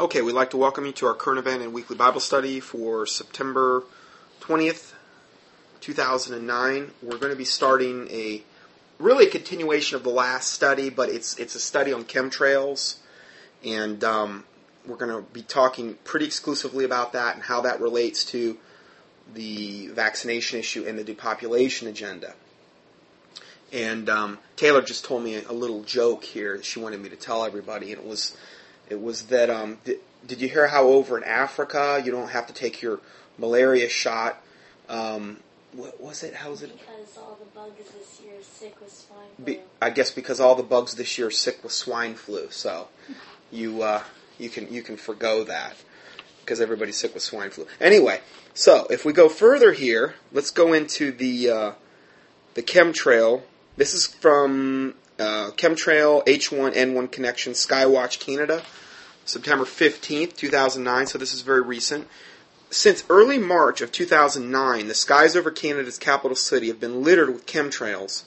Okay, we'd like to welcome you to our current event and weekly Bible study for September 20th, 2009. We're going to be starting a really a continuation of the last study, but it's it's a study on chemtrails, and um, we're going to be talking pretty exclusively about that and how that relates to the vaccination issue and the depopulation agenda. And um, Taylor just told me a little joke here that she wanted me to tell everybody, and it was it was that um, th- did you hear how over in Africa you don't have to take your malaria shot? Um, what was it? How was it? Because all the bugs this year are sick with swine flu. Be, I guess because all the bugs this year are sick with swine flu, so you uh, you can you can forego that because everybody's sick with swine flu. Anyway, so if we go further here, let's go into the uh, the chemtrail. This is from uh, Chemtrail H1N1 Connection Skywatch Canada, September 15th, 2009. So this is very recent. Since early March of 2009, the skies over Canada's capital city have been littered with chemtrails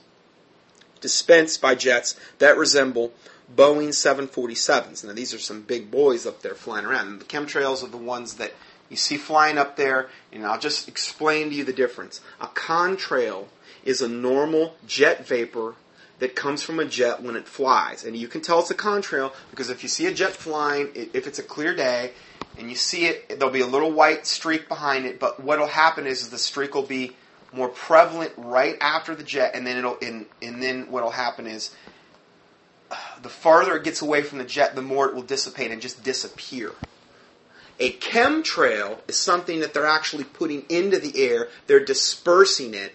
dispensed by jets that resemble Boeing 747s. Now, these are some big boys up there flying around. And the chemtrails are the ones that you see flying up there, and I'll just explain to you the difference. A contrail is a normal jet vapor that comes from a jet when it flies. And you can tell it's a contrail because if you see a jet flying, if it's a clear day, and you see it, there'll be a little white streak behind it, but what'll happen is, is the streak will be more prevalent right after the jet, and then it'll and, and then what'll happen is the farther it gets away from the jet, the more it will dissipate and just disappear. A chemtrail is something that they're actually putting into the air. They're dispersing it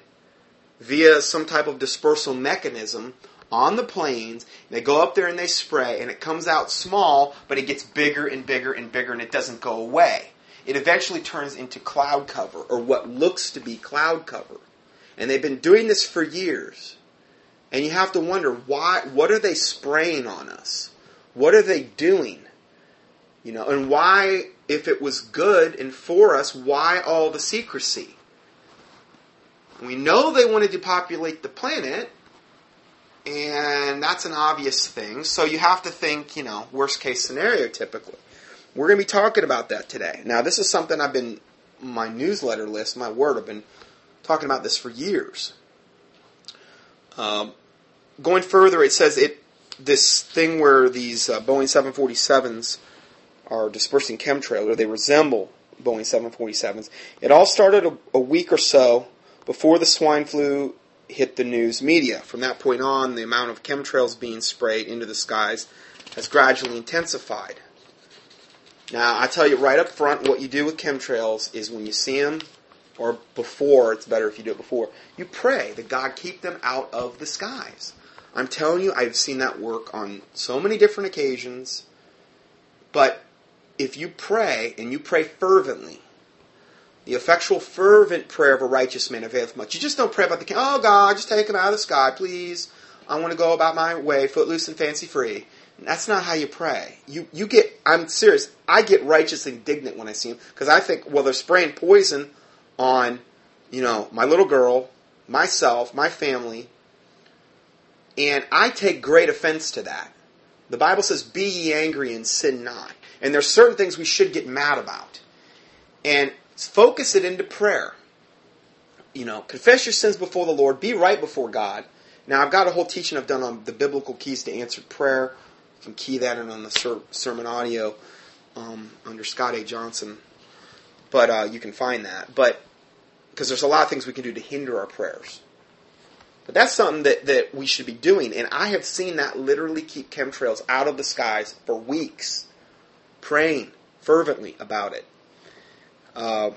via some type of dispersal mechanism on the planes. They go up there and they spray, and it comes out small, but it gets bigger and bigger and bigger, and it doesn't go away. It eventually turns into cloud cover, or what looks to be cloud cover. And they've been doing this for years. And you have to wonder why what are they spraying on us? What are they doing? You know, and why if it was good and for us, why all the secrecy? We know they want to depopulate the planet, and that's an obvious thing. So you have to think, you know, worst case scenario typically. We're going to be talking about that today. Now, this is something I've been my newsletter list, my word, I've been talking about this for years. Um, going further, it says it this thing where these uh, Boeing 747s are dispersing chemtrails, or they resemble Boeing 747s. It all started a, a week or so before the swine flu hit the news media. From that point on, the amount of chemtrails being sprayed into the skies has gradually intensified. Now, I tell you right up front, what you do with chemtrails is when you see them, or before, it's better if you do it before, you pray that God keep them out of the skies. I'm telling you, I've seen that work on so many different occasions. But if you pray, and you pray fervently, the effectual, fervent prayer of a righteous man availeth much. You just don't pray about the, king, oh God, just take him out of the sky, please. I want to go about my way, footloose and fancy free. That's not how you pray. You you get. I'm serious. I get righteous indignant when I see them because I think, well, they're spraying poison on, you know, my little girl, myself, my family, and I take great offense to that. The Bible says, "Be ye angry and sin not." And there's certain things we should get mad about, and focus it into prayer. You know, confess your sins before the Lord. Be right before God. Now, I've got a whole teaching I've done on the biblical keys to answered prayer. You can key that in on the ser- sermon audio um, under Scott A. Johnson. But uh, you can find that. But because there's a lot of things we can do to hinder our prayers. But that's something that, that we should be doing. And I have seen that literally keep chemtrails out of the skies for weeks, praying fervently about it. Uh,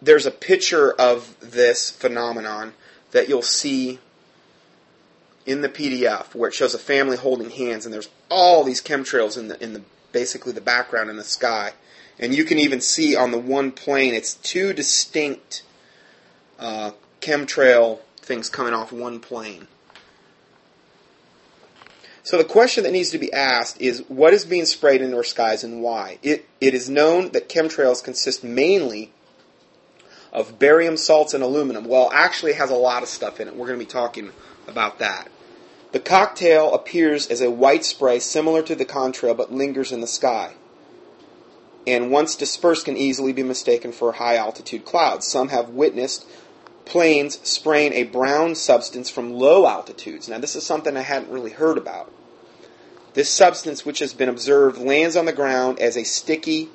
there's a picture of this phenomenon that you'll see in the PDF where it shows a family holding hands, and there's all these chemtrails in the in the basically the background in the sky, and you can even see on the one plane it's two distinct uh, chemtrail things coming off one plane. So the question that needs to be asked is what is being sprayed into our skies and why? It, it is known that chemtrails consist mainly of barium salts and aluminum. Well, actually it has a lot of stuff in it. We're going to be talking about that. The cocktail appears as a white spray similar to the contrail but lingers in the sky. And once dispersed can easily be mistaken for high altitude clouds. Some have witnessed planes spraying a brown substance from low altitudes. Now, this is something I hadn't really heard about. This substance, which has been observed, lands on the ground as a sticky,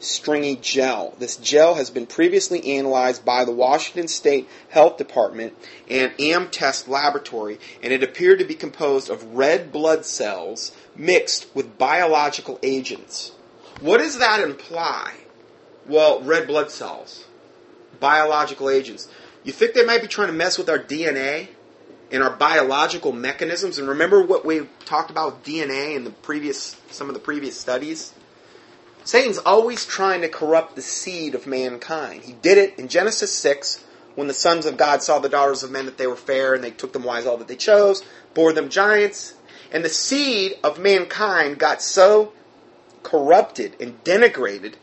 stringy gel. This gel has been previously analyzed by the Washington State Health Department and AmTest Laboratory, and it appeared to be composed of red blood cells mixed with biological agents. What does that imply? Well, red blood cells biological agents. You think they might be trying to mess with our DNA and our biological mechanisms? And remember what we talked about DNA in the previous some of the previous studies? Satan's always trying to corrupt the seed of mankind. He did it in Genesis 6 when the sons of God saw the daughters of men that they were fair and they took them wives all that they chose, bore them giants, and the seed of mankind got so corrupted and denigrated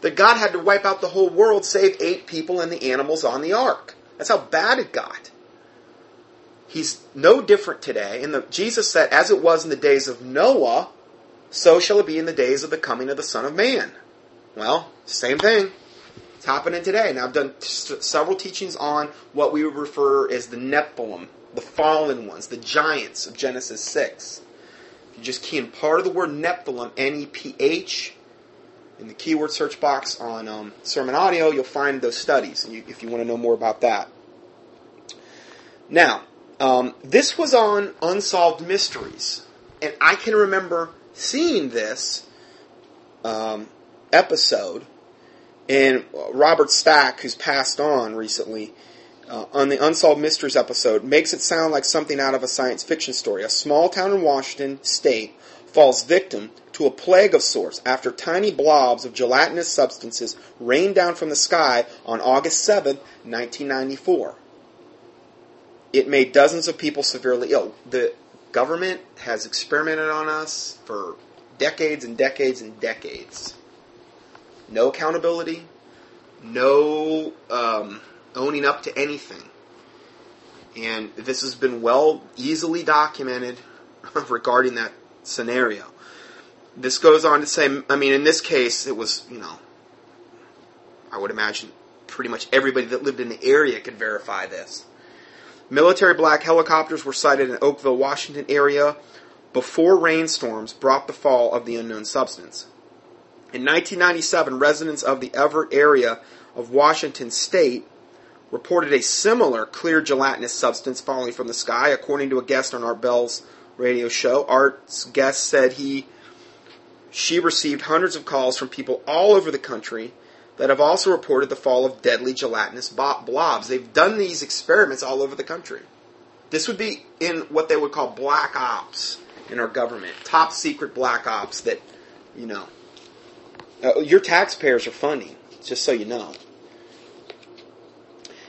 that God had to wipe out the whole world save eight people and the animals on the ark. That's how bad it got. He's no different today. And the, Jesus said, as it was in the days of Noah, so shall it be in the days of the coming of the Son of Man. Well, same thing. It's happening today. Now, I've done t- several teachings on what we would refer as the Nephilim, the fallen ones, the giants of Genesis 6. If you just key in part of the word Nephilim, N E P H, in the keyword search box on um, sermon audio, you'll find those studies you, if you want to know more about that. Now, um, this was on Unsolved Mysteries, and I can remember seeing this um, episode, and Robert Stack, who's passed on recently, uh, on the Unsolved Mysteries episode, makes it sound like something out of a science fiction story. A small town in Washington state falls victim to a plague of sorts after tiny blobs of gelatinous substances rained down from the sky on August 7, 1994. It made dozens of people severely ill. The government has experimented on us for decades and decades and decades. No accountability, no um, owning up to anything. And this has been well, easily documented regarding that scenario. This goes on to say, I mean, in this case, it was, you know, I would imagine pretty much everybody that lived in the area could verify this. Military black helicopters were sighted in Oakville, Washington area before rainstorms brought the fall of the unknown substance. In 1997, residents of the Everett area of Washington state reported a similar clear gelatinous substance falling from the sky, according to a guest on Art Bell's radio show. Art's guest said he she received hundreds of calls from people all over the country that have also reported the fall of deadly gelatinous blobs. They've done these experiments all over the country. This would be in what they would call black ops in our government, top secret black ops that, you know, uh, your taxpayers are funding, just so you know.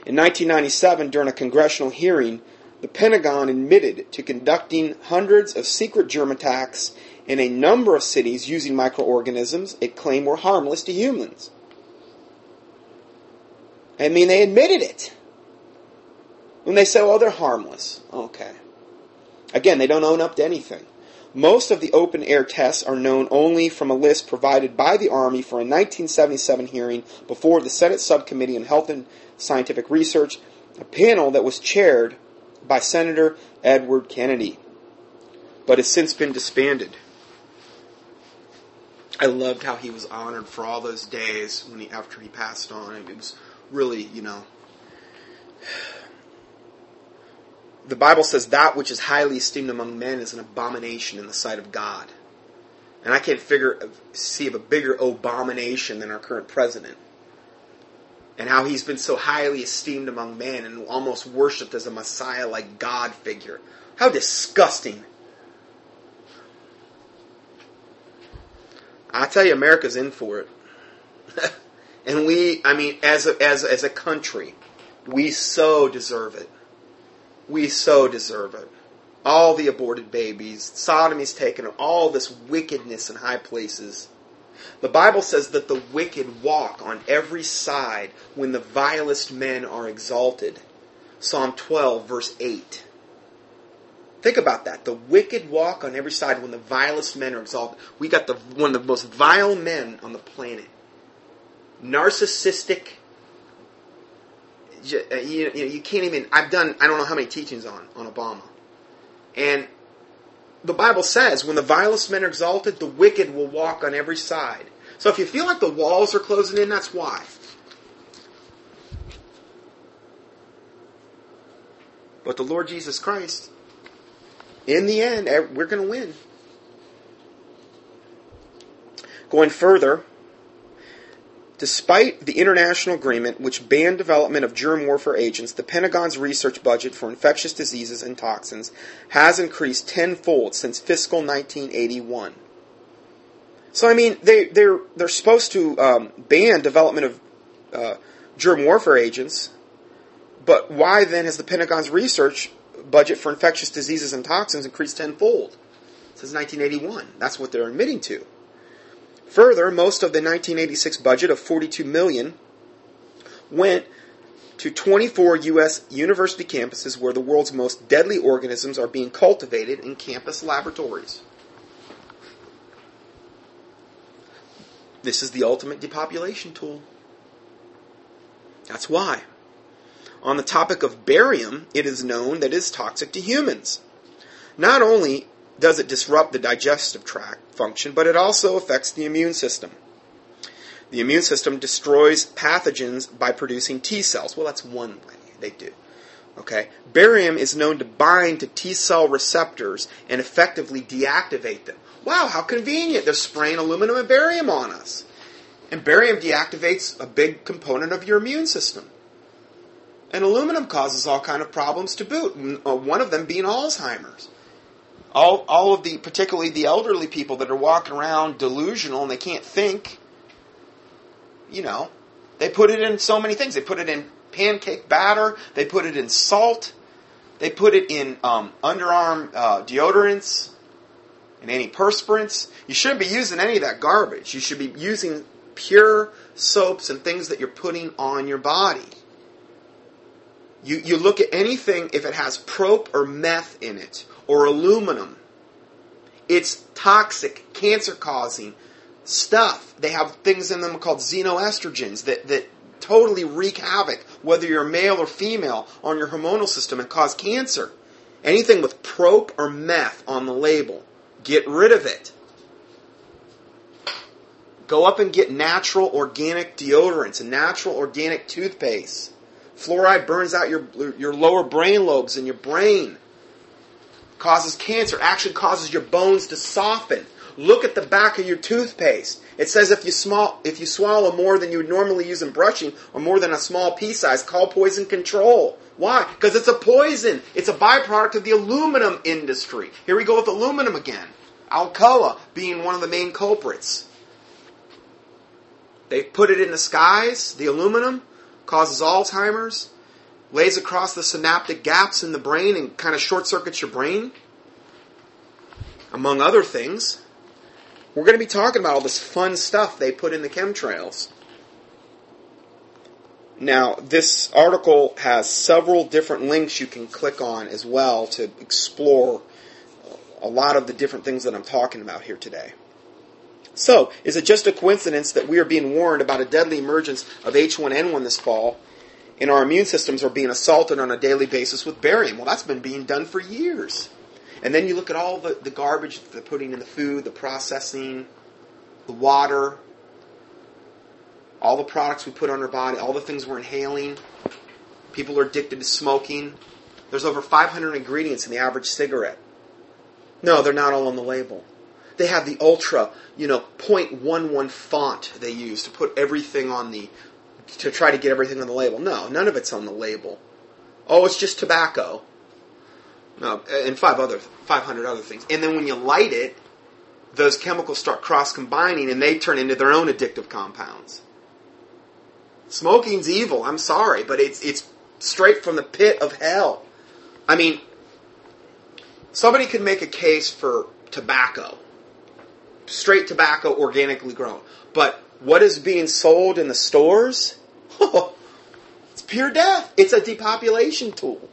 In 1997, during a congressional hearing, the Pentagon admitted to conducting hundreds of secret germ attacks in a number of cities using microorganisms it claimed were harmless to humans. I mean, they admitted it. When they say, oh, they're harmless. Okay. Again, they don't own up to anything. Most of the open air tests are known only from a list provided by the Army for a 1977 hearing before the Senate Subcommittee on Health and Scientific Research, a panel that was chaired by Senator Edward Kennedy, but has since been disbanded. I loved how he was honored for all those days when he after he passed on. It was really, you know, the Bible says that which is highly esteemed among men is an abomination in the sight of God. And I can't figure see of a bigger abomination than our current president. And how he's been so highly esteemed among men and almost worshipped as a Messiah like God figure. How disgusting. I tell you, America's in for it. and we, I mean, as a, as, as a country, we so deserve it. We so deserve it. All the aborted babies, sodomy's taken, all this wickedness in high places. The Bible says that the wicked walk on every side when the vilest men are exalted. Psalm 12, verse 8. Think about that. The wicked walk on every side when the vilest men are exalted. We got the one of the most vile men on the planet. Narcissistic. Uh, you, you, you can't even. I've done. I don't know how many teachings on on Obama, and the Bible says when the vilest men are exalted, the wicked will walk on every side. So if you feel like the walls are closing in, that's why. But the Lord Jesus Christ, in the end, we're going to win. Going further, despite the international agreement which banned development of germ warfare agents, the Pentagon's research budget for infectious diseases and toxins has increased tenfold since fiscal 1981. So I mean, they they're they're supposed to um, ban development of uh, germ warfare agents, but why then has the Pentagon's research budget for infectious diseases and toxins increased tenfold since 1981? That's what they're admitting to. Further, most of the 1986 budget of 42 million went to 24 U.S. university campuses where the world's most deadly organisms are being cultivated in campus laboratories. This is the ultimate depopulation tool. That's why. On the topic of barium, it is known that it is toxic to humans. Not only does it disrupt the digestive tract function, but it also affects the immune system. The immune system destroys pathogens by producing T cells. Well, that's one way they do. Okay? Barium is known to bind to T cell receptors and effectively deactivate them. Wow, how convenient. They're spraying aluminum and barium on us. And barium deactivates a big component of your immune system. And aluminum causes all kind of problems to boot. Uh, one of them being Alzheimer's. All, all of the, particularly the elderly people that are walking around delusional and they can't think, you know, they put it in so many things. They put it in pancake batter. They put it in salt. They put it in um, underarm uh, deodorants and antiperspirants. You shouldn't be using any of that garbage. You should be using pure soaps and things that you're putting on your body. You, you look at anything, if it has prop or meth in it, or aluminum, it's toxic, cancer causing stuff. They have things in them called xenoestrogens that, that totally wreak havoc, whether you're male or female, on your hormonal system and cause cancer. Anything with prop or meth on the label Get rid of it. Go up and get natural organic deodorants and natural organic toothpaste. Fluoride burns out your, your lower brain lobes in your brain. Causes cancer, actually causes your bones to soften. Look at the back of your toothpaste. It says if you small, if you swallow more than you would normally use in brushing, or more than a small pea size, call poison control. Why? Because it's a poison. It's a byproduct of the aluminum industry. Here we go with aluminum again. Alcoa being one of the main culprits. They put it in the skies, the aluminum, causes Alzheimer's, lays across the synaptic gaps in the brain and kind of short circuits your brain, among other things. We're going to be talking about all this fun stuff they put in the chemtrails. Now, this article has several different links you can click on as well to explore a lot of the different things that I'm talking about here today. So, is it just a coincidence that we are being warned about a deadly emergence of H1N1 this fall and our immune systems are being assaulted on a daily basis with barium? Well, that's been being done for years. And then you look at all the, the garbage they're putting in the food, the processing, the water, all the products we put on our body, all the things we're inhaling. People are addicted to smoking. There's over 500 ingredients in the average cigarette. No, they're not all on the label. They have the ultra, you know, 0.11 font they use to put everything on the, to try to get everything on the label. No, none of it's on the label. Oh, it's just tobacco. No, and five other, 500 other things. And then when you light it, those chemicals start cross combining and they turn into their own addictive compounds. Smoking's evil. I'm sorry, but it's it's straight from the pit of hell. I mean, somebody could make a case for tobacco, straight tobacco, organically grown, but what is being sold in the stores? it's pure death. It's a depopulation tool.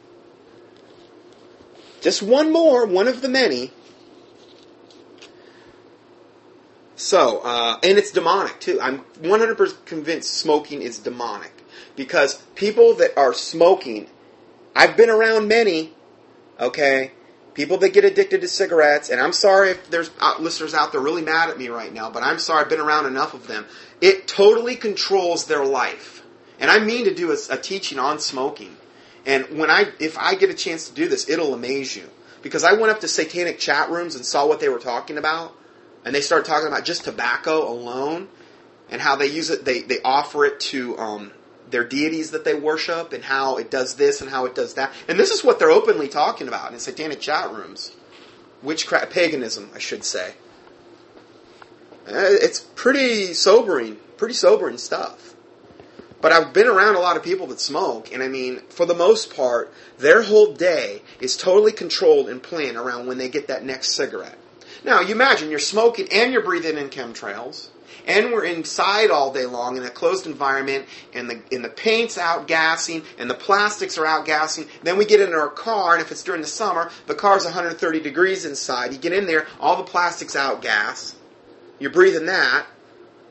Just one more, one of the many. So, uh, and it's demonic too. I'm 100% convinced smoking is demonic because people that are smoking, I've been around many, okay, people that get addicted to cigarettes, and I'm sorry if there's uh, listeners out there really mad at me right now, but I'm sorry I've been around enough of them. It totally controls their life. And I mean to do a, a teaching on smoking. And when I, if I get a chance to do this, it'll amaze you. Because I went up to satanic chat rooms and saw what they were talking about, and they started talking about just tobacco alone, and how they use it, they, they offer it to, um, their deities that they worship, and how it does this and how it does that. And this is what they're openly talking about in satanic chat rooms. Witchcraft, paganism, I should say. Uh, It's pretty sobering, pretty sobering stuff. But I've been around a lot of people that smoke, and I mean, for the most part, their whole day is totally controlled and planned around when they get that next cigarette. Now, you imagine you're smoking and you're breathing in chemtrails, and we're inside all day long in a closed environment, and the and the paint's outgassing, and the plastics are outgassing. Then we get in our car, and if it's during the summer, the car's 130 degrees inside. You get in there, all the plastics outgas. You're breathing that.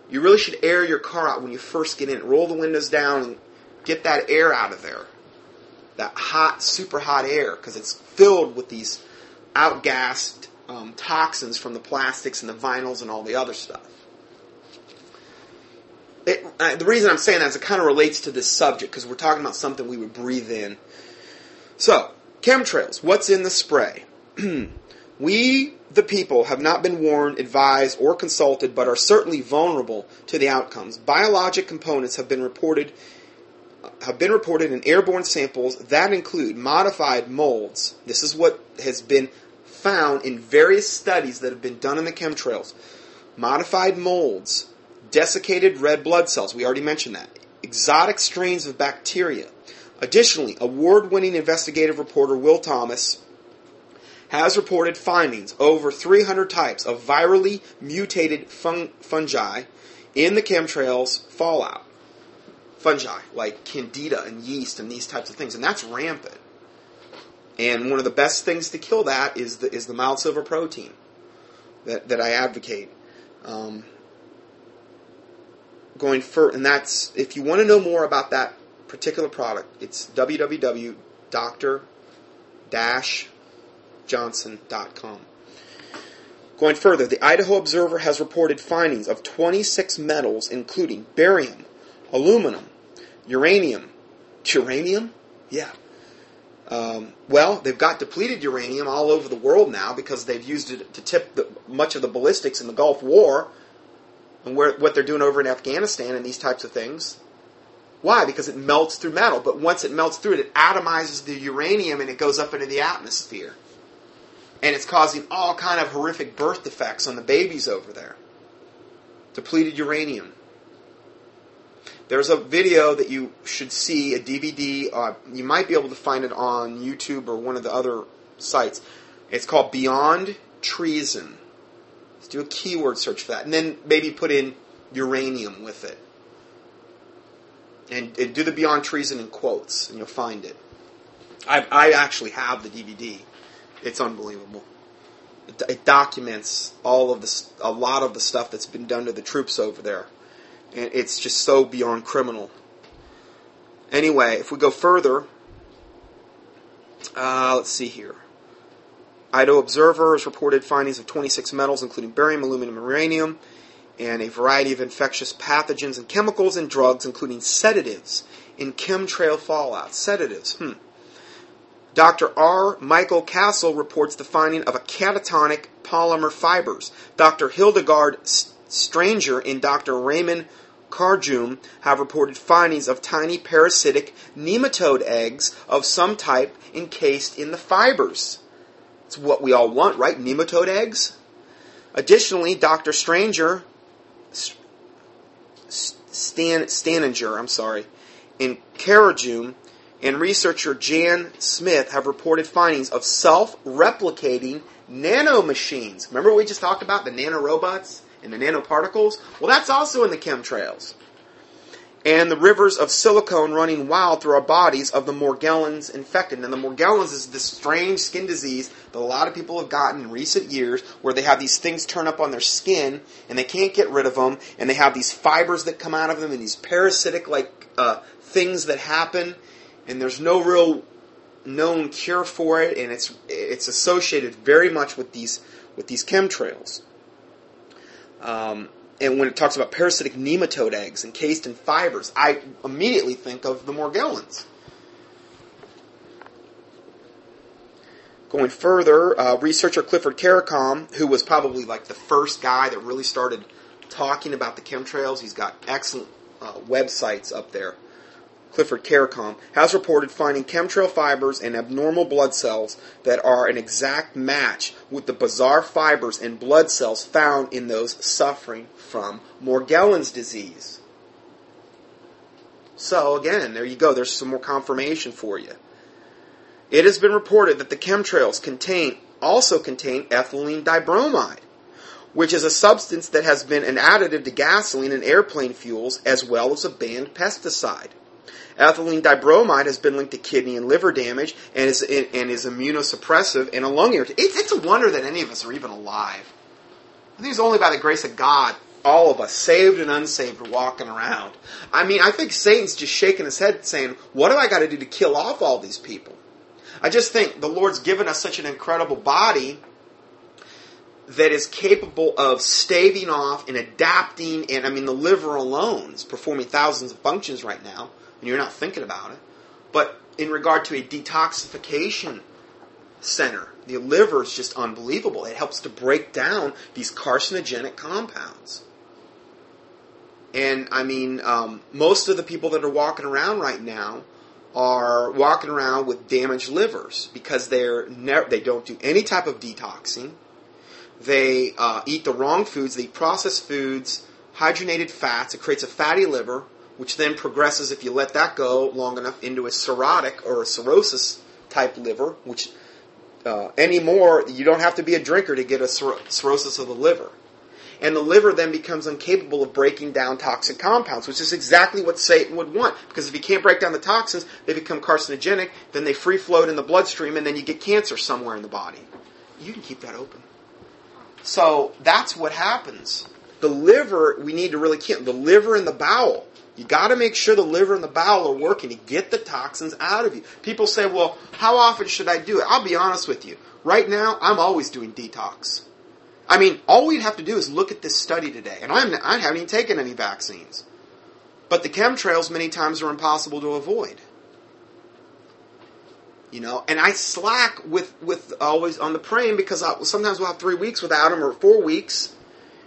You really should air your car out when you first get in. Roll the windows down and get that air out of there. That hot, super hot air, because it's filled with these outgassed um, toxins from the plastics and the vinyls and all the other stuff. It, uh, the reason I'm saying that is it kind of relates to this subject because we're talking about something we would breathe in. So, chemtrails. What's in the spray? we, the people, have not been warned, advised, or consulted, but are certainly vulnerable to the outcomes. Biologic components have been reported have been reported in airborne samples that include modified molds. This is what has been found in various studies that have been done in the chemtrails. Modified molds, desiccated red blood cells, we already mentioned that, exotic strains of bacteria. Additionally, award winning investigative reporter Will Thomas has reported findings over 300 types of virally mutated fun- fungi in the chemtrails fallout. Fungi like candida and yeast and these types of things, and that's rampant. And one of the best things to kill that is the is the mild silver protein that that I advocate. Um, going for and that's if you want to know more about that particular product, it's www.dr-johnson.com. Going further, the Idaho Observer has reported findings of 26 metals, including barium, aluminum, uranium. Uranium? Yeah. Um, well, they've got depleted uranium all over the world now because they've used it to tip the, much of the ballistics in the Gulf War and where, what they're doing over in Afghanistan and these types of things. Why? Because it melts through metal, but once it melts through it, it atomizes the uranium and it goes up into the atmosphere. And it's causing all kind of horrific birth defects on the babies over there. Depleted uranium. There's a video that you should see, a DVD. Uh, you might be able to find it on YouTube or one of the other sites. It's called Beyond Treason. Let's do a keyword search for that, and then maybe put in uranium with it, and, and do the Beyond Treason in quotes, and you'll find it. I, I actually have the DVD. It's unbelievable. It, it documents all of the a lot of the stuff that's been done to the troops over there and it's just so beyond criminal. Anyway, if we go further, uh, let's see here. Idaho Observer has reported findings of 26 metals, including barium, aluminum, and uranium, and a variety of infectious pathogens and chemicals and drugs, including sedatives, in chemtrail fallout. Sedatives, hmm. Dr. R. Michael Castle reports the finding of a catatonic polymer fibers. Dr. Hildegard Stranger and Dr. Raymond Carjum have reported findings of tiny parasitic nematode eggs of some type encased in the fibers. It's what we all want, right? Nematode eggs? Additionally, Dr. Stranger, Stan, Staninger, I'm sorry, and Carajum and researcher Jan Smith have reported findings of self-replicating nanomachines. Remember what we just talked about, the nanorobots? and the nanoparticles, well, that's also in the chemtrails. And the rivers of silicone running wild through our bodies of the Morgellons infected. And the Morgellons is this strange skin disease that a lot of people have gotten in recent years where they have these things turn up on their skin and they can't get rid of them and they have these fibers that come out of them and these parasitic like uh, things that happen and there's no real known cure for it and it's it's associated very much with these with these chemtrails. Um, and when it talks about parasitic nematode eggs encased in fibers, I immediately think of the Morgellons. Going further, uh, researcher Clifford Carnicom, who was probably like the first guy that really started talking about the chemtrails, he's got excellent uh, websites up there. Clifford Carnicom, has reported finding chemtrail fibers and abnormal blood cells that are an exact match with the bizarre fibers and blood cells found in those suffering from Morgellons disease. So, again, there you go. There's some more confirmation for you. It has been reported that the chemtrails contain also contain ethylene dibromide, which is a substance that has been an additive to gasoline and airplane fuels as well as a banned pesticide. Ethylene dibromide has been linked to kidney and liver damage and is, and is immunosuppressive and a lung irritant. It's, it's a wonder that any of us are even alive. I think it's only by the grace of God all of us, saved and unsaved, walking around. I mean, I think Satan's just shaking his head saying, What have I got to do to kill off all these people? I just think the Lord's given us such an incredible body that is capable of staving off and adapting. And I mean, the liver alone is performing thousands of functions right now and you're not thinking about it. But in regard to a detoxification center, the liver is just unbelievable. It helps to break down these carcinogenic compounds. And I mean, um, most of the people that are walking around right now are walking around with damaged livers because they're ne- they don't do any type of detoxing. They uh, eat the wrong foods. They eat processed foods, hydrogenated fats. It creates a fatty liver which then progresses, if you let that go long enough, into a cirrhotic or a cirrhosis type liver, which uh, anymore, you don't have to be a drinker to get a cirrhosis of the liver. And the liver then becomes incapable of breaking down toxic compounds, which is exactly what Satan would want. Because if you can't break down the toxins, they become carcinogenic, then they free float in the bloodstream, and then you get cancer somewhere in the body. You can keep that open. So that's what happens. The liver, we need to really keep the liver and the bowel you got to make sure the liver and the bowel are working to get the toxins out of you. People say, well, how often should I do it? I'll be honest with you. Right now, I'm always doing detox. I mean, all we'd have to do is look at this study today. And I'm, I haven't even taken any vaccines. But the chemtrails many times are impossible to avoid. You know, and I slack with, with always on the praying because I, sometimes we'll have three weeks without them or four weeks.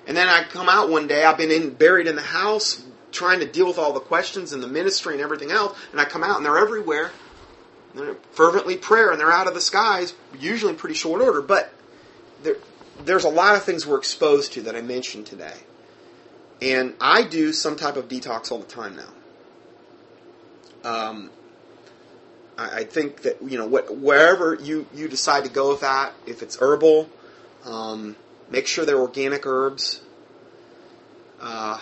And then I come out one day, I've been in, buried in the house trying to deal with all the questions and the ministry and everything else, and I come out and they're everywhere. They're fervently prayer and they're out of the skies, usually in pretty short order. But there's a lot of things we're exposed to that I mentioned today. And I do some type of detox all the time now. Um, I, I think that you know what, wherever you you decide to go with that, if it's herbal, um, make sure they're organic herbs. Uh,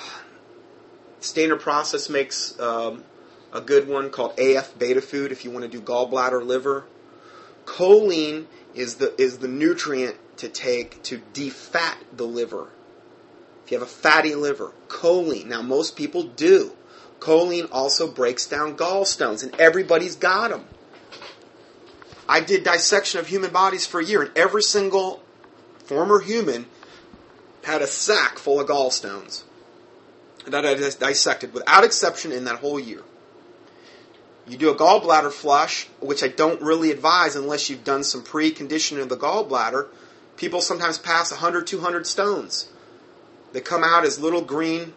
Standard Process makes um, a good one called AF Beta Food if you want to do gallbladder liver. Choline is the is the nutrient to take to defat the liver. If you have a fatty liver, choline. Now most people do. Choline also breaks down gallstones, and everybody's got them. I did dissection of human bodies for a year, and every single former human had a sack full of gallstones that I dissected without exception in that whole year. You do a gallbladder flush, which I don't really advise unless you've done some preconditioning of the gallbladder. People sometimes pass 100, 200 stones. They come out as little green,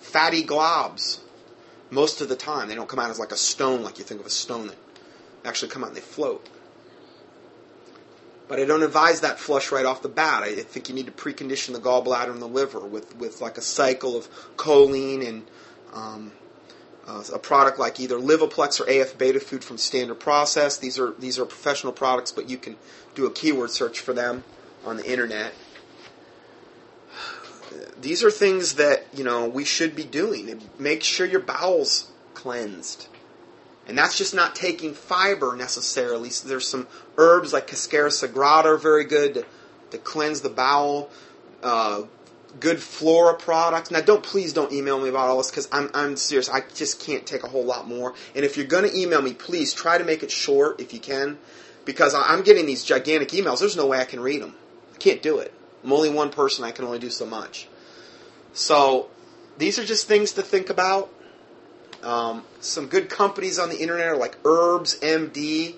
fatty globs most of the time. They don't come out as like a stone, like you think of a stone that actually come out and they float. But I don't advise that flush right off the bat. I think you need to precondition the gallbladder and the liver with, with like a cycle of choline and um, uh, a product like either Livaplex or AF Beta Food from Standard Process. These are these are professional products, but you can do a keyword search for them on the internet. these are things that you know we should be doing. Make sure your bowels cleansed, and that's just not taking fiber necessarily. So there's some herbs like Cascara sagrada are very good to, to cleanse the bowel. Uh, good flora products. Now, don't please don't email me about all this because I'm I'm serious. I just can't take a whole lot more. And if you're going to email me, please try to make it short if you can, because I'm getting these gigantic emails. There's no way I can read them. I can't do it. I'm only one person. I can only do so much. So these are just things to think about. Um, some good companies on the internet are like Herbs MD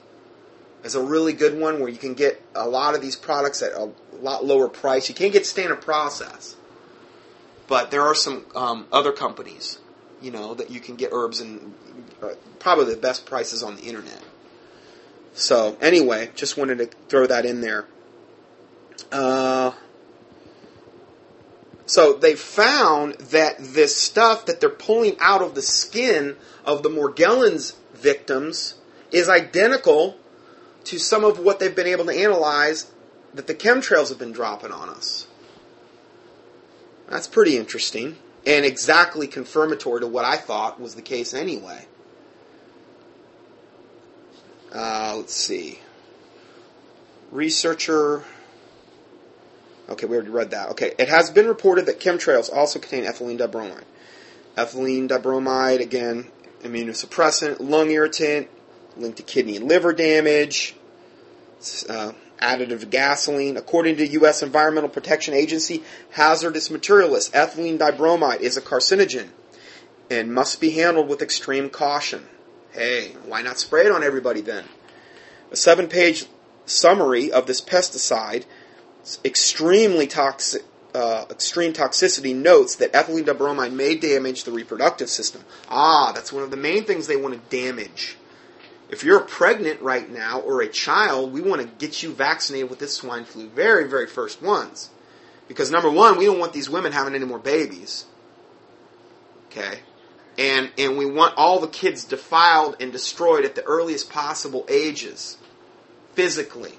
is a really good one where you can get a lot of these products at a lot lower price. You can't get standard process, but there are some um, other companies, you know, that you can get herbs and uh, probably the best prices on the internet. So anyway, just wanted to throw that in there. Uh, so they found that this stuff that they're pulling out of the skin of the Morgellons victims is identical to some of what they've been able to analyze that the chemtrails have been dropping on us. That's pretty interesting and exactly confirmatory to what I thought was the case anyway. Uh, let's see. Researcher. Okay, we already read that. Okay, it has been reported that chemtrails also contain ethylene dibromide. Ethylene dibromide, again, immunosuppressant, lung irritant, linked to kidney and liver damage, uh, additive gasoline. According to U.S. Environmental Protection Agency, hazardous material list, ethylene dibromide is a carcinogen and must be handled with extreme caution. Hey, why not spray it on everybody then? A seven page summary of this pesticide, extremely toxic, uh, extreme toxicity notes that ethylene dibromide may damage the reproductive system. Ah, that's one of the main things they want to damage. If you're pregnant right now or a child, we want to get you vaccinated with this swine flu. Very, very first ones. Because number one, we don't want these women having any more babies. Okay? And, and we want all the kids defiled and destroyed at the earliest possible ages. Physically.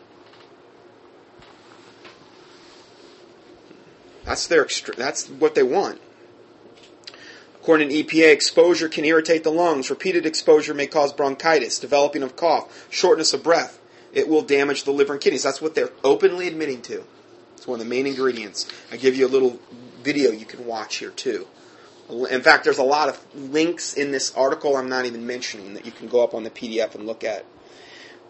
That's their extre- that's what they want. According to EPA, exposure can irritate the lungs. Repeated exposure may cause bronchitis, developing of cough, shortness of breath. It will damage the liver and kidneys. That's what they're openly admitting to. It's one of the main ingredients. I give you a little video you can watch here too. In fact, there's a lot of links in this article I'm not even mentioning that you can go up on the PDF and look at.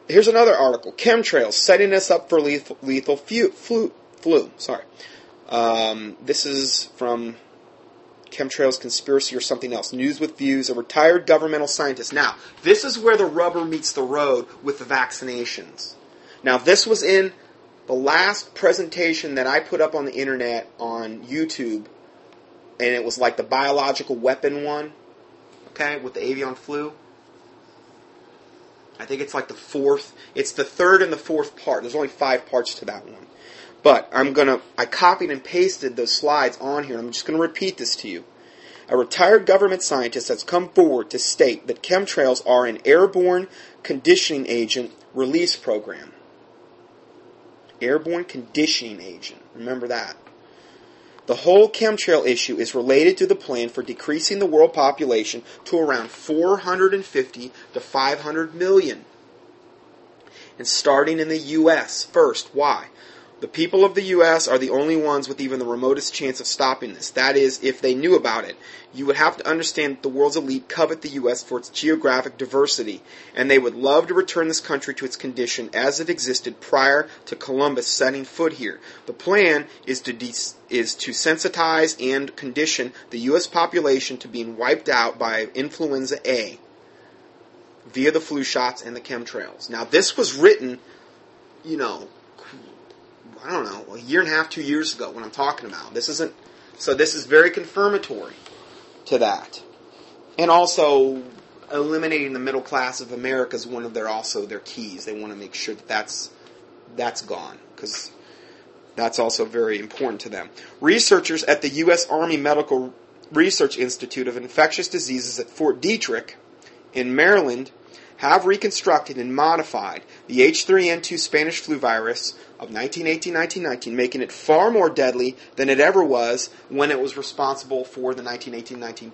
Here's another article: chemtrails setting us up for lethal, lethal flu, flu. Sorry. Um, this is from chemtrails conspiracy or something else. News with views, a retired governmental scientist. Now, this is where the rubber meets the road with the vaccinations. Now, this was in the last presentation that I put up on the internet on YouTube, and it was like the biological weapon one, okay, with the avian flu. I think it's like the fourth, it's the third and the fourth part. There's only five parts to that one. But I'm gonna, I copied and pasted those slides on here. I'm just gonna repeat this to you. A retired government scientist has come forward to state that chemtrails are an airborne conditioning agent release program. Airborne conditioning agent. Remember that. The whole chemtrail issue is related to the plan for decreasing the world population to around 450 to 500 million. And starting in the U.S. first. Why? The people of the U.S. are the only ones with even the remotest chance of stopping this. That is, if they knew about it. You would have to understand that the world's elite covet the U.S. for its geographic diversity, and they would love to return this country to its condition as it existed prior to Columbus setting foot here. The plan is to de- is to sensitize and condition the U.S. population to being wiped out by influenza A via the flu shots and the chemtrails. Now, this was written, you know, I don't know, a year and a half, two years ago when I'm talking about. This isn't, so this is very confirmatory to that. And also, eliminating the middle class of America is one of their, also their keys. They want to make sure that that's, that's gone. Because that's also very important to them. Researchers at the U.S. Army Medical Research Institute of Infectious Diseases at Fort Detrick in Maryland have reconstructed and modified the H3N2 Spanish flu virus of 1918-1919, making it far more deadly than it ever was when it was responsible for the 1918-1919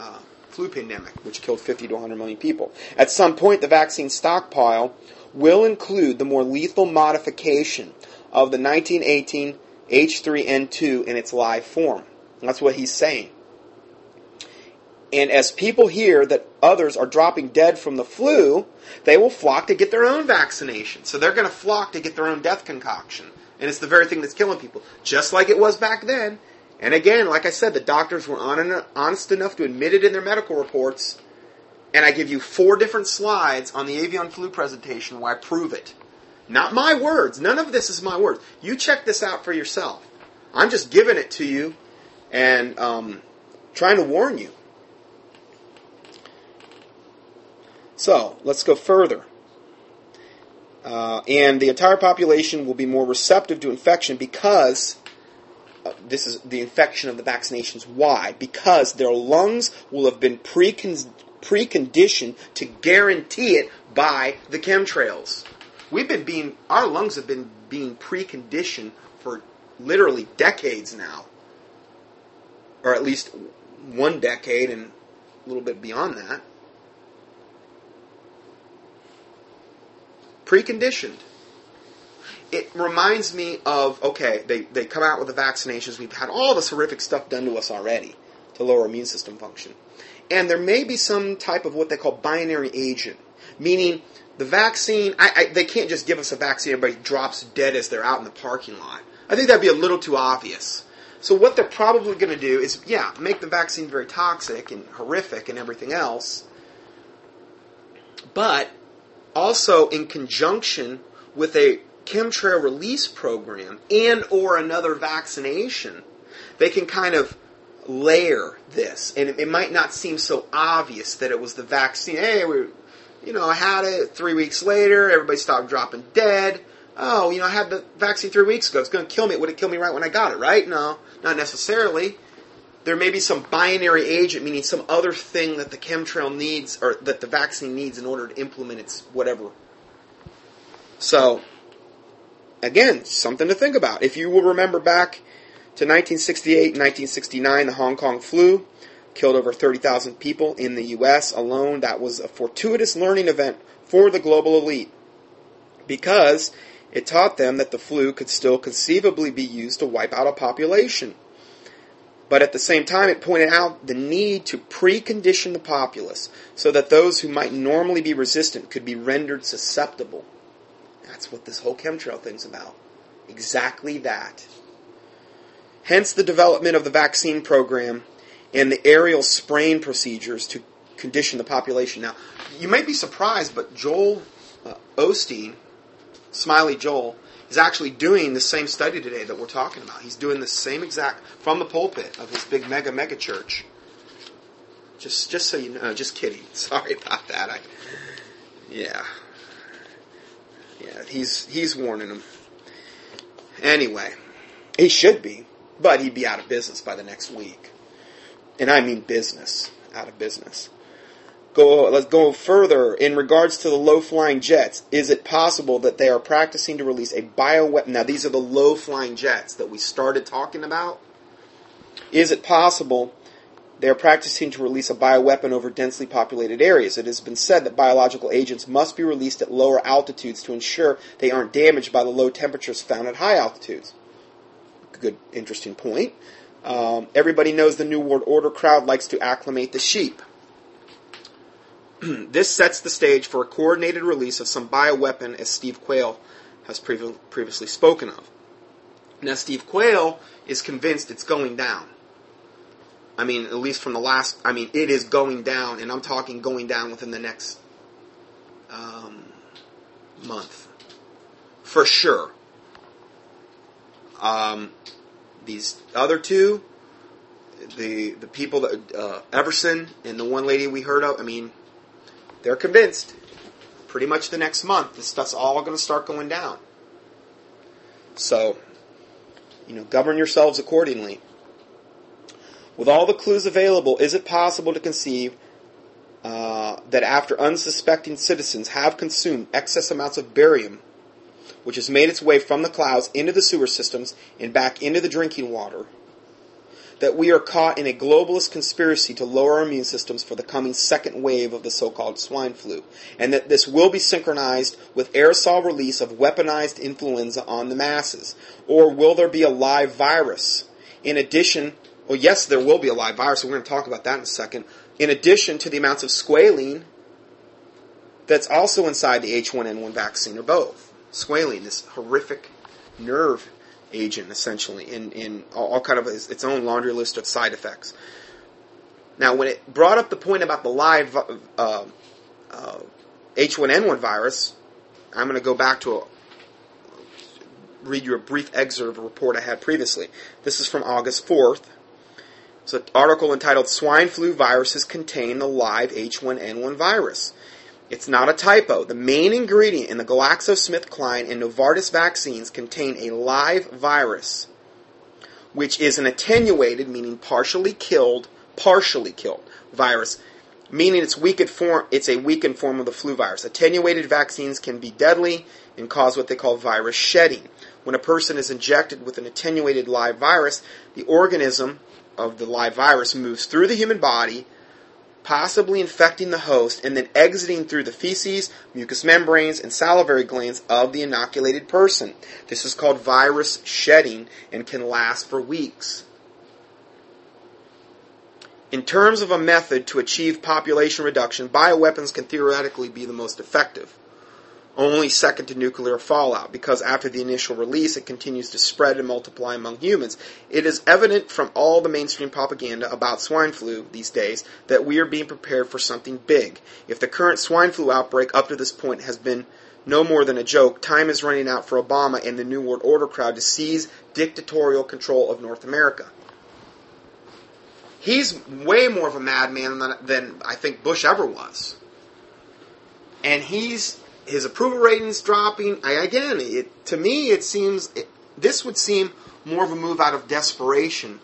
uh, flu pandemic, which killed 50 to 100 million people. At some point, the vaccine stockpile will include the more lethal modification of the 1918 H3N2 in its live form. That's what he's saying. And as people hear that others are dropping dead from the flu, they will flock to get their own vaccination. So they're going to flock to get their own death concoction. And it's the very thing that's killing people, just like it was back then. And again, like I said, the doctors were honest enough to admit it in their medical reports. And I give you four different slides on the avian flu presentation where I prove it. Not my words. None of this is my words. You check this out for yourself. I'm just giving it to you and um, trying to warn you. So let's go further. Uh, and the entire population will be more receptive to infection because uh, this is the infection of the vaccinations. Why? Because their lungs will have been precon- preconditioned to guarantee it by the chemtrails. We've been being, our lungs have been being preconditioned for literally decades now, or at least one decade and a little bit beyond that. Preconditioned. It reminds me of okay, they, they come out with the vaccinations. We've had all this horrific stuff done to us already to lower immune system function. And there may be some type of what they call binary agent, meaning the vaccine, I, I, they can't just give us a vaccine, everybody drops dead as they're out in the parking lot. I think that'd be a little too obvious. So what they're probably going to do is, yeah, make the vaccine very toxic and horrific and everything else. But also in conjunction with a chemtrail release program and or another vaccination, they can kind of layer this. And it, it might not seem so obvious that it was the vaccine. Hey, we, you know, I had it three weeks later, everybody stopped dropping dead. Oh, you know, I had the vaccine three weeks ago. It's going to kill me. It Would it kill me right when I got it, right? No, not necessarily there may be some binary agent, meaning some other thing that the chemtrail needs or that the vaccine needs in order to implement its whatever. So, again, something to think about. If you will remember back to 1968 1969, the Hong Kong flu killed over 30,000 people in the U.S. alone. That was a fortuitous learning event for the global elite because it taught them that the flu could still conceivably be used to wipe out a population. But at the same time, it pointed out the need to precondition the populace so that those who might normally be resistant could be rendered susceptible. That's what this whole chemtrail thing's about. Exactly that. Hence the development of the vaccine program and the aerial spraying procedures to condition the population. Now, you may be surprised, but Joel uh, Osteen, Smiley Joel, is actually doing the same study today that we're talking about. He's doing the same exact from the pulpit of his big mega mega church. Just just so you know, just kidding. Sorry about that. I, yeah, yeah. He's he's warning him. Anyway, he should be, but he'd be out of business by the next week, and I mean business, out of business go let's go further in regards to the low flying jets is it possible that they are practicing to release a bioweapon now these are the low flying jets that we started talking about is it possible they are practicing to release a bioweapon over densely populated areas. It has been said that biological agents must be released at lower altitudes to ensure they aren't damaged by the low temperatures found at high altitudes. Good, interesting point. Um, everybody knows the New World Order crowd likes to acclimate the sheep. this sets the stage for a coordinated release of some bioweapon, as Steve Quayle has previ- previously spoken of. Now, Steve Quayle is convinced it's going down. I mean, at least from the last, I mean, it is going down, and I'm talking going down within the next um, month. For sure. Um, these other two, the the people that uh, Everson and the one lady we heard of, I mean, they're convinced pretty much the next month this stuff's all going to start going down. So, you know, govern yourselves accordingly. With all the clues available, is it possible to conceive uh, that after unsuspecting citizens have consumed excess amounts of barium, which has made its way from the clouds into the sewer systems and back into the drinking water, that we are caught in a globalist conspiracy to lower our immune systems for the coming second wave of the so-called swine flu, and that this will be synchronized with aerosol release of weaponized influenza on the masses? Or will there be a live virus? In addition, well, yes, there will be a live virus, and we're going to talk about that in a second. In addition to the amounts of squalene that's also inside the H1N1 vaccine, or both. Squalene, this horrific nerve agent, essentially, in, in all, kind of its, its own laundry list of side effects. Now, when it brought up the point about the live uh, uh, H1N1 virus, I'm going to go back to a, read you a brief excerpt of a report I had previously. This is from August 4th. It's an article entitled Swine Flu Viruses Contain the Live H1N1 Virus. It's not a typo. The main ingredient in the GlaxoSmithKline and Novartis vaccines contain a live virus, which is an attenuated, meaning partially killed, partially killed virus, meaning it's weakened form. It's a weakened form of the flu virus. Attenuated vaccines can be deadly and cause what they call virus shedding. When a person is injected with an attenuated live virus, the organism of the live virus moves through the human body possibly infecting the host and then exiting through the feces, mucous membranes, and salivary glands of the inoculated person. This is called virus shedding and can last for weeks. In terms of a method to achieve population reduction, bioweapons can theoretically be the most effective only second to nuclear fallout, because after the initial release, it continues to spread and multiply among humans. It is evident from all the mainstream propaganda about swine flu these days that we are being prepared for something big. If the current swine flu outbreak up to this point has been no more than a joke, time is running out for Obama and the New World Order crowd to seize dictatorial control of North America. He's way more of a madman than, than I think Bush ever was. And he's his approval ratings dropping. I, again, it, to me, it seems it, this would seem more of a move out of desperation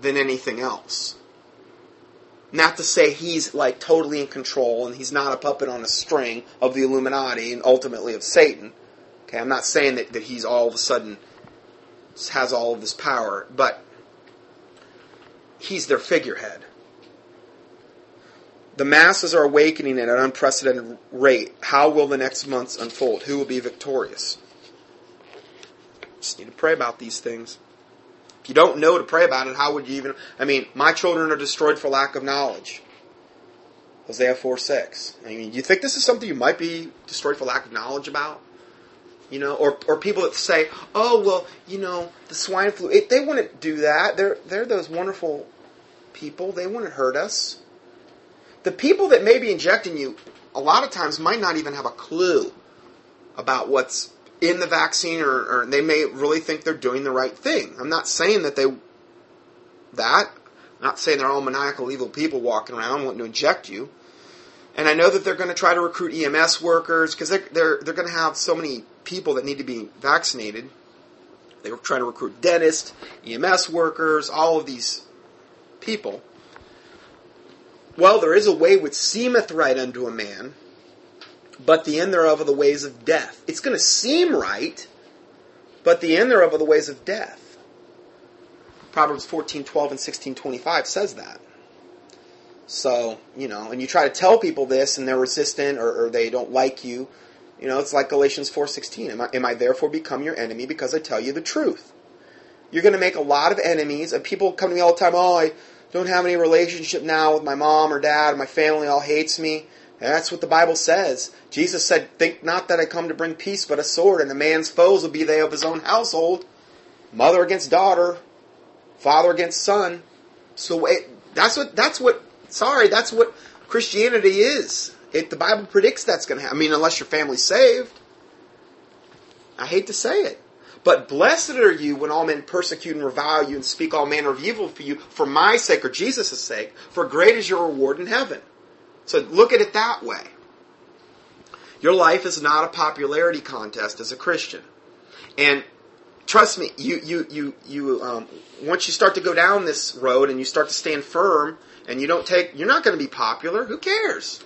than anything else. Not to say he's like totally in control and he's not a puppet on a string of the Illuminati and ultimately of Satan. Okay, I'm not saying that, that he's all of a sudden has all of this power, but he's their figurehead. The masses are awakening at an unprecedented rate. How will the next months unfold? Who will be victorious? Just need to pray about these things. If you don't know to pray about it, how would you even? I mean, my children are destroyed for lack of knowledge. Hosea 4 6. I mean, you think this is something you might be destroyed for lack of knowledge about? You know, or, or people that say, oh, well, you know, the swine flu, it, they wouldn't do that. They're, they're those wonderful people. They wouldn't hurt us the people that may be injecting you a lot of times might not even have a clue about what's in the vaccine or, or, they may really think they're doing the right thing. I'm not saying that they that. I'm not saying they're all maniacal evil people walking around wanting to inject you. And I know that they're going to try to recruit EMS workers because they're, they're, they're going to have so many people that need to be vaccinated. They were trying to recruit dentists, EMS workers, all of these people. Well, there is a way which seemeth right unto a man, but the end thereof are the ways of death. It's going to seem right, but the end thereof are the ways of death. Proverbs 14, 12, and 16, 25 says that. So, you know, and you try to tell people this and they're resistant or, or they don't like you. You know, it's like Galatians 4.16. Am I, am I therefore become your enemy because I tell you the truth? You're going to make a lot of enemies. And people come to me all the time, oh, I don't have any relationship now with my mom or dad, or my family all hates me. That's what the Bible says. Jesus said, Think not that I come to bring peace, but a sword, and a man's foes will be they of his own household. Mother against daughter, father against son. So it, that's what that's what sorry, that's what Christianity is. It, the Bible predicts that's going to happen. I mean, unless your family's saved. I hate to say it. But blessed are you when all men persecute and revile you and speak all manner of evil for you for my sake or Jesus' sake, for great is your reward in heaven. So look at it that way. Your life is not a popularity contest as a Christian. And trust me, you you you you um, once you start to go down this road and you start to stand firm and you don't take, you're not going to be popular. Who cares?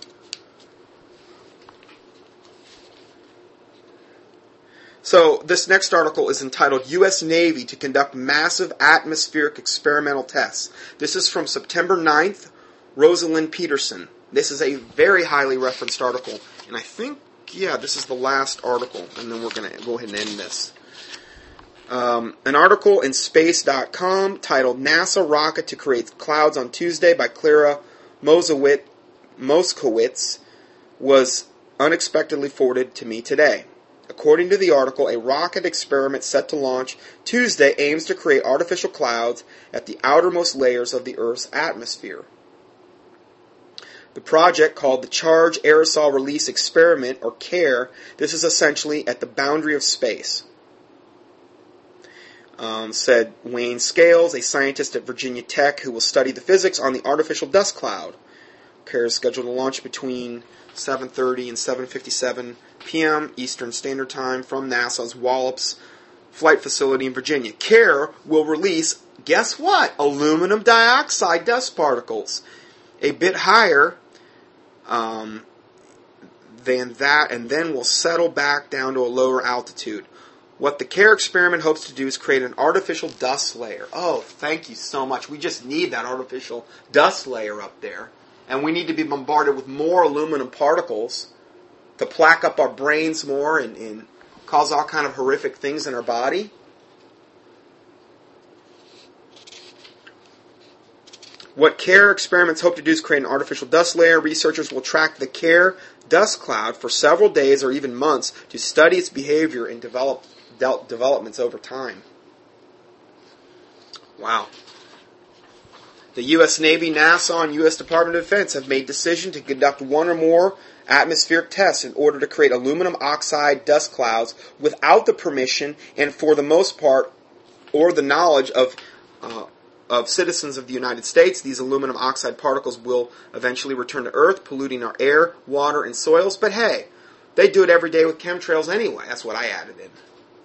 So this next article is entitled U.S. Navy to conduct massive atmospheric experimental tests. This is from September 9th, Rosalind Peterson. This is a very highly referenced article, and I think, yeah, this is the last article, and then we're going to go ahead and end this. Um, an article in space.com titled NASA Rocket to Create Clouds on Tuesday by Clara Moskowitz was unexpectedly forwarded to me today. According to the article, a rocket experiment set to launch Tuesday aims to create artificial clouds at the outermost layers of the Earth's atmosphere. The project, called the Charge Aerosol Release Experiment, or CARE, this is essentially at the boundary of space. Um, said Wayne Scales, a scientist at Virginia Tech who will study the physics on the artificial dust cloud. CARE is scheduled to launch between 7:30 and 7:57 p.m. Eastern Standard Time from NASA's Wallops Flight Facility in Virginia. CARE will release, guess what? Aluminum dioxide dust particles, a bit higher um, than that, and then will settle back down to a lower altitude. What the CARE experiment hopes to do is create an artificial dust layer. Oh, thank you so much. We just need that artificial dust layer up there. And we need to be bombarded with more aluminum particles to plaque up our brains more and, and cause all kind of horrific things in our body. What CARE experiments hope to do is create an artificial dust layer. Researchers will track the CARE dust cloud for several days or even months to study its behavior and develop de- developments over time. Wow. The U.S. Navy, NASA, and U.S. Department of Defense have made decision to conduct one or more atmospheric tests in order to create aluminum oxide dust clouds without the permission and, for the most part, or the knowledge of uh, of citizens of the United States. These aluminum oxide particles will eventually return to Earth, polluting our air, water, and soils. But hey, they do it every day with chemtrails anyway. That's what I added in.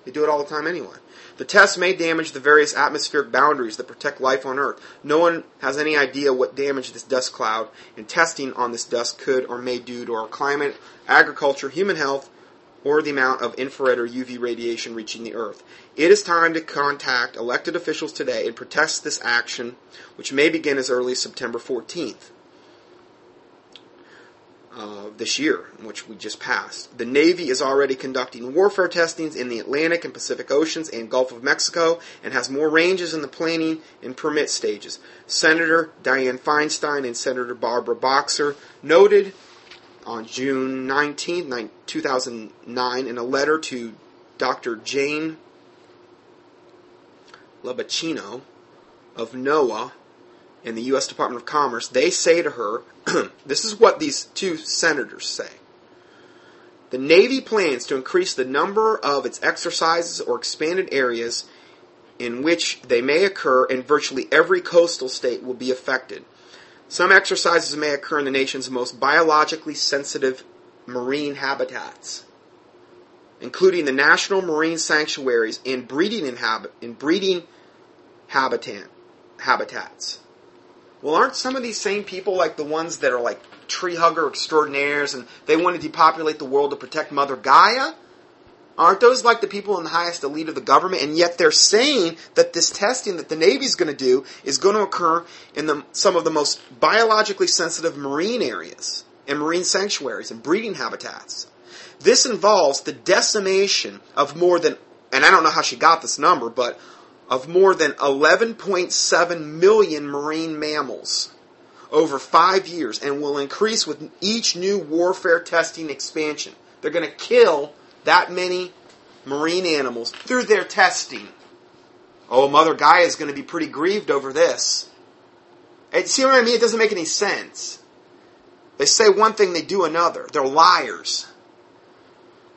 They do it all the time anyway. The tests may damage the various atmospheric boundaries that protect life on Earth. No one has any idea what damage this dust cloud and testing on this dust could or may do to our climate, agriculture, human health, or the amount of infrared or UV radiation reaching the Earth. It is time to contact elected officials today and protest this action, which may begin as early as September 14th. Uh, this year, which we just passed. The Navy is already conducting warfare testings in the Atlantic and Pacific Oceans and Gulf of Mexico and has more ranges in the planning and permit stages. Senator Dianne Feinstein and Senator Barbara Boxer noted on June 19, 2009, in a letter to Dr. Jane Lubchenco of NOAA in the U.S. Department of Commerce, they say to her, this is what these two senators say. The Navy plans to increase the number of its exercises or expanded areas in which they may occur, and virtually every coastal state will be affected. Some exercises may occur in the nation's most biologically sensitive marine habitats, including the national marine sanctuaries and breeding, inhabit- and breeding habitat- habitats. Well, aren't some of these same people like the ones that are like tree hugger extraordinaires and they want to depopulate the world to protect Mother Gaia? Aren't those like the people in the highest elite of the government? And yet they're saying that this testing that the Navy's going to do is going to occur in the, some of the most biologically sensitive marine areas and marine sanctuaries and breeding habitats. This involves the decimation of more than, and I don't know how she got this number, but of more than 11.7 million marine mammals over five years and will increase with each new warfare testing expansion. They're going to kill that many marine animals through their testing. Oh, Mother Gaia is going to be pretty grieved over this. And see what I mean? It doesn't make any sense. They say one thing, they do another. They're liars.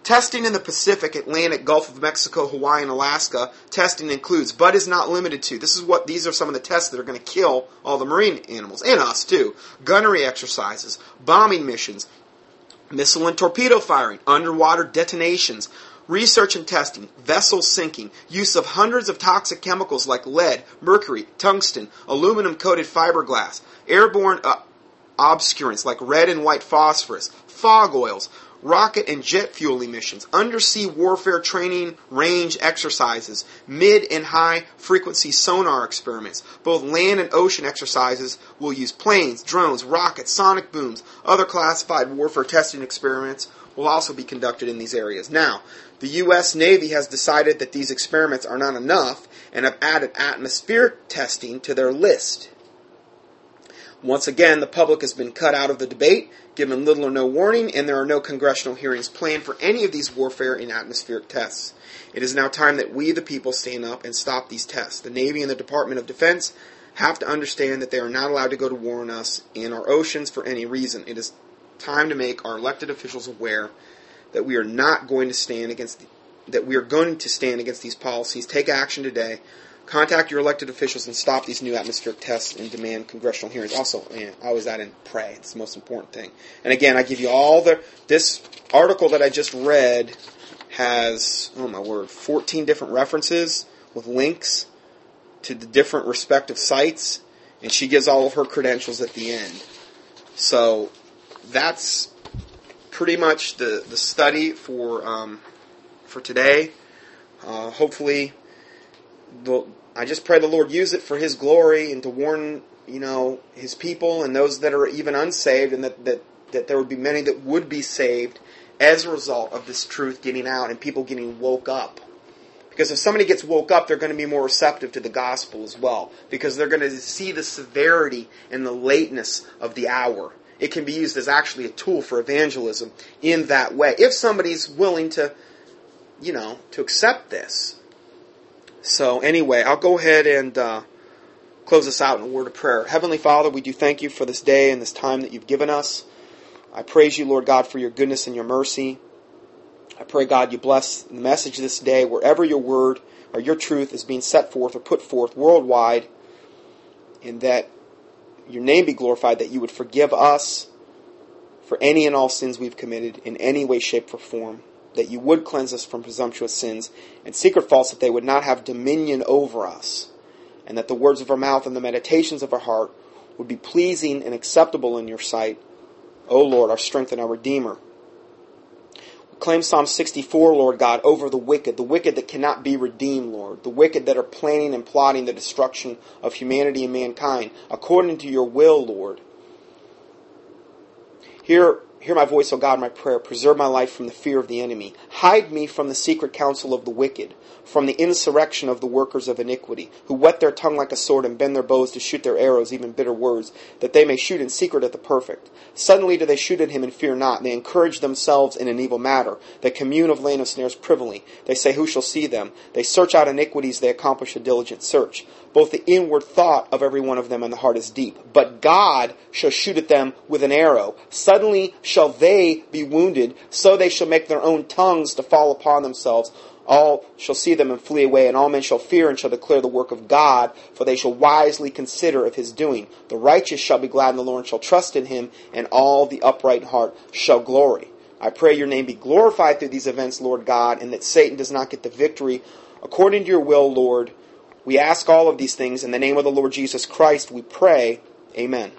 Testing in the Pacific, Atlantic, Gulf of Mexico, Hawaii, and Alaska, testing includes, but is not limited to. This is what these are some of the tests that are going to kill all the marine animals and us too. Gunnery exercises, bombing missions, missile and torpedo firing, underwater detonations, research and testing, vessel sinking, use of hundreds of toxic chemicals like lead, mercury, tungsten, aluminum coated fiberglass, airborne uh, obscurants like red and white phosphorus, fog oils, rocket and jet fuel emissions, undersea warfare training range exercises, mid and high frequency sonar experiments. Both land and ocean exercises will use planes, drones, rockets, sonic booms. Other classified warfare testing experiments will also be conducted in these areas. Now, the U.S. Navy has decided that these experiments are not enough and have added atmospheric testing to their list. Once again, the public has been cut out of the debate, given little or no warning, and there are no congressional hearings planned for any of these warfare and atmospheric tests. It is now time that we, the people, stand up and stop these tests. The Navy and the Department of Defense have to understand that they are not allowed to go to war on us in our oceans for any reason. It is time to make our elected officials aware that we are not going to stand against the, that we are going to stand against these policies. Take action today. Contact your elected officials and stop these new atmospheric tests and demand congressional hearings. Also, man, I always add in pray. It's the most important thing. And again, I give you all the this article that I just read has oh my word, 14 different references with links to the different respective sites, and she gives all of her credentials at the end. So that's pretty much the, the study for um, for today. Uh, hopefully, the, I just pray the Lord use it for His glory and to warn you know His people and those that are even unsaved, and that that that there would be many that would be saved as a result of this truth getting out and people getting woke up. Because if somebody gets woke up, they're going to be more receptive to the gospel as well. Because they're going to see the severity and the lateness of the hour. It can be used as actually a tool for evangelism in that way. If somebody's willing to, you know, to accept this. So anyway, I'll go ahead and uh, close us out in a word of prayer. Heavenly Father, we do thank you for this day and this time that you've given us. I praise you, Lord God, for your goodness and your mercy. I pray, God, you bless the message this day wherever your word or your truth is being set forth or put forth worldwide, and that your name be glorified, that you would forgive us for any and all sins we've committed in any way, shape, or form, that you would cleanse us from presumptuous sins and secret faults, that they would not have dominion over us, and that the words of our mouth and the meditations of our heart would be pleasing and acceptable in your sight, O Lord, our strength and our Redeemer. Claim Psalm 64, Lord God, over the wicked, the wicked that cannot be redeemed, Lord, the wicked that are planning and plotting the destruction of humanity and mankind, according to your will, Lord. Hear, hear my voice, O God, my prayer. Preserve my life from the fear of the enemy. Hide me from the secret counsel of the wicked, from the insurrection of the workers of iniquity, who whet their tongue like a sword and bend their bows to shoot their arrows, even bitter words, that they may shoot in secret at the perfect. Suddenly do they shoot at him and fear not. They encourage themselves in an evil matter. They commune of laying of snares privily. They say, Who shall see them? They search out iniquities. They accomplish a diligent search. Both the inward thought of every one of them and the heart is deep. But God shall shoot at them with an arrow. Suddenly shall they be wounded. So they shall make their own tongues to fall upon themselves. All shall see them and flee away, and all men shall fear and shall declare the work of God, for they shall wisely consider of his doing. The righteous shall be glad in the Lord and shall trust in him, and all the upright in heart shall glory. I pray your name be glorified through these events, Lord God, and that Satan does not get the victory according to your will, Lord. We ask all of these things in the name of the Lord Jesus Christ, we pray. Amen.